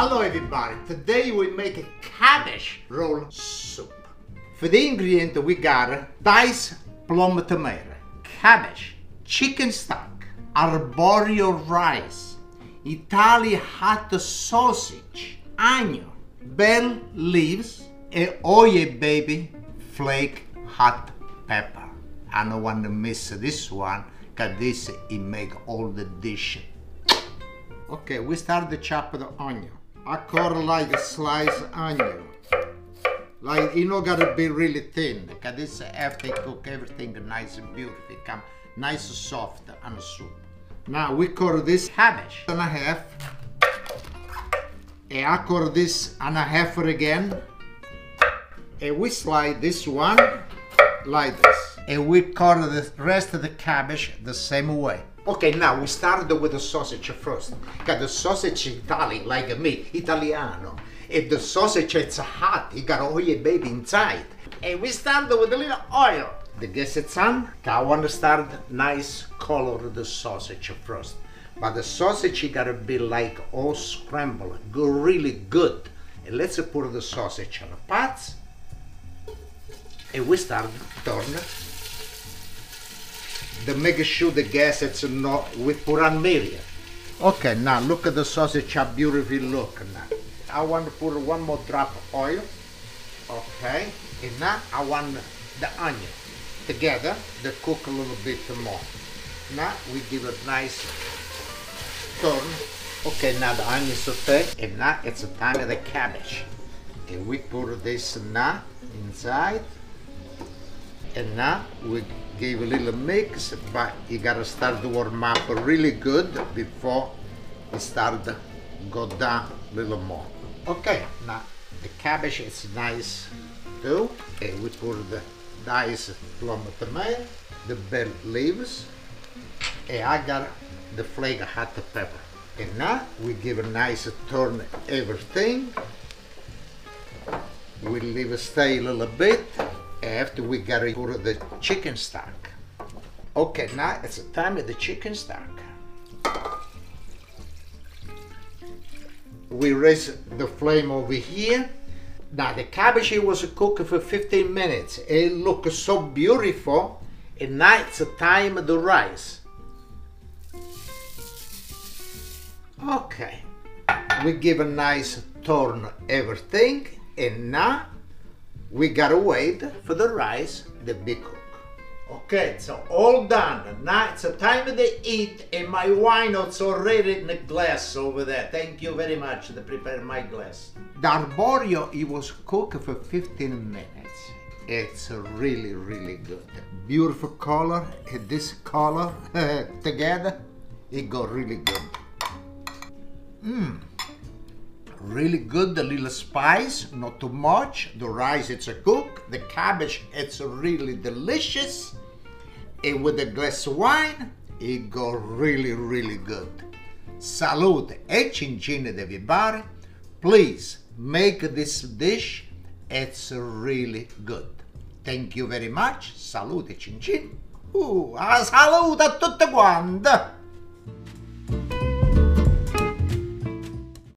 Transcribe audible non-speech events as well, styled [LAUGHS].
Hello everybody, today we make a cabbage roll soup. For the ingredient we got diced plum tomato, cabbage, chicken stock, arborio rice, Italian hot sausage, onion, bell leaves, and oye baby flake hot pepper. I don't want to miss this one cause this it make all the dish. Okay, we start to chop the onion. I cut like a sliced onion. Like it not gotta be really thin, cause this after cook everything nice and beautiful, come nice and soft and soup. Now we cut this cabbage and a half. And I cut this and a half again. And we slide this one like this. And we cut the rest of the cabbage the same way. Okay, now we started with the sausage first. Got the sausage Italian, like me, Italiano. If the sausage is hot, you got oil baby inside. And we started with a little oil. The gas is on. I want to start nice color the sausage first. But the sausage you gotta be like all scrambled, go really good. And let's put the sausage on the pots. And we start turn to make sure the gas is not with on medium. Okay, now look at the sausage, how beautiful look now. I want to put one more drop of oil. Okay, and now I want the onion together to cook a little bit more. Now we give it nice turn. Okay, now the onion is saute, and now it's the time of the cabbage. And we put this now inside, and now we give a little mix, but you gotta start to warm up really good before you start go down a little more. Okay, now the cabbage is nice too. And we put the diced plum tomato, the bell leaves, and I got the flake hot pepper. And now we give a nice turn everything. We leave it stay a little bit. After we gotta put the chicken stock. Okay, now it's the time of the chicken stock. We raise the flame over here. Now the cabbage was cooked for 15 minutes. It looks so beautiful. And now it's the time of the rice. Okay, we give a nice turn everything. And now we gotta wait for the rice to be cooked. Okay, so all done. Now it's the time to eat, and my wine is already in the glass over there. Thank you very much to prepare my glass. The arborio, it was cooked for 15 minutes. It's really, really good. Beautiful color, and this color [LAUGHS] together, it got really good. Mmm really good, the little spice, not too much. The rice, it's a cook. The cabbage, it's really delicious. And with a glass of wine, it go really, really good. Salute e cincin everybody. Please make this dish. It's really good. Thank you very much. Salute cincin. Uh, salute a tutte quante.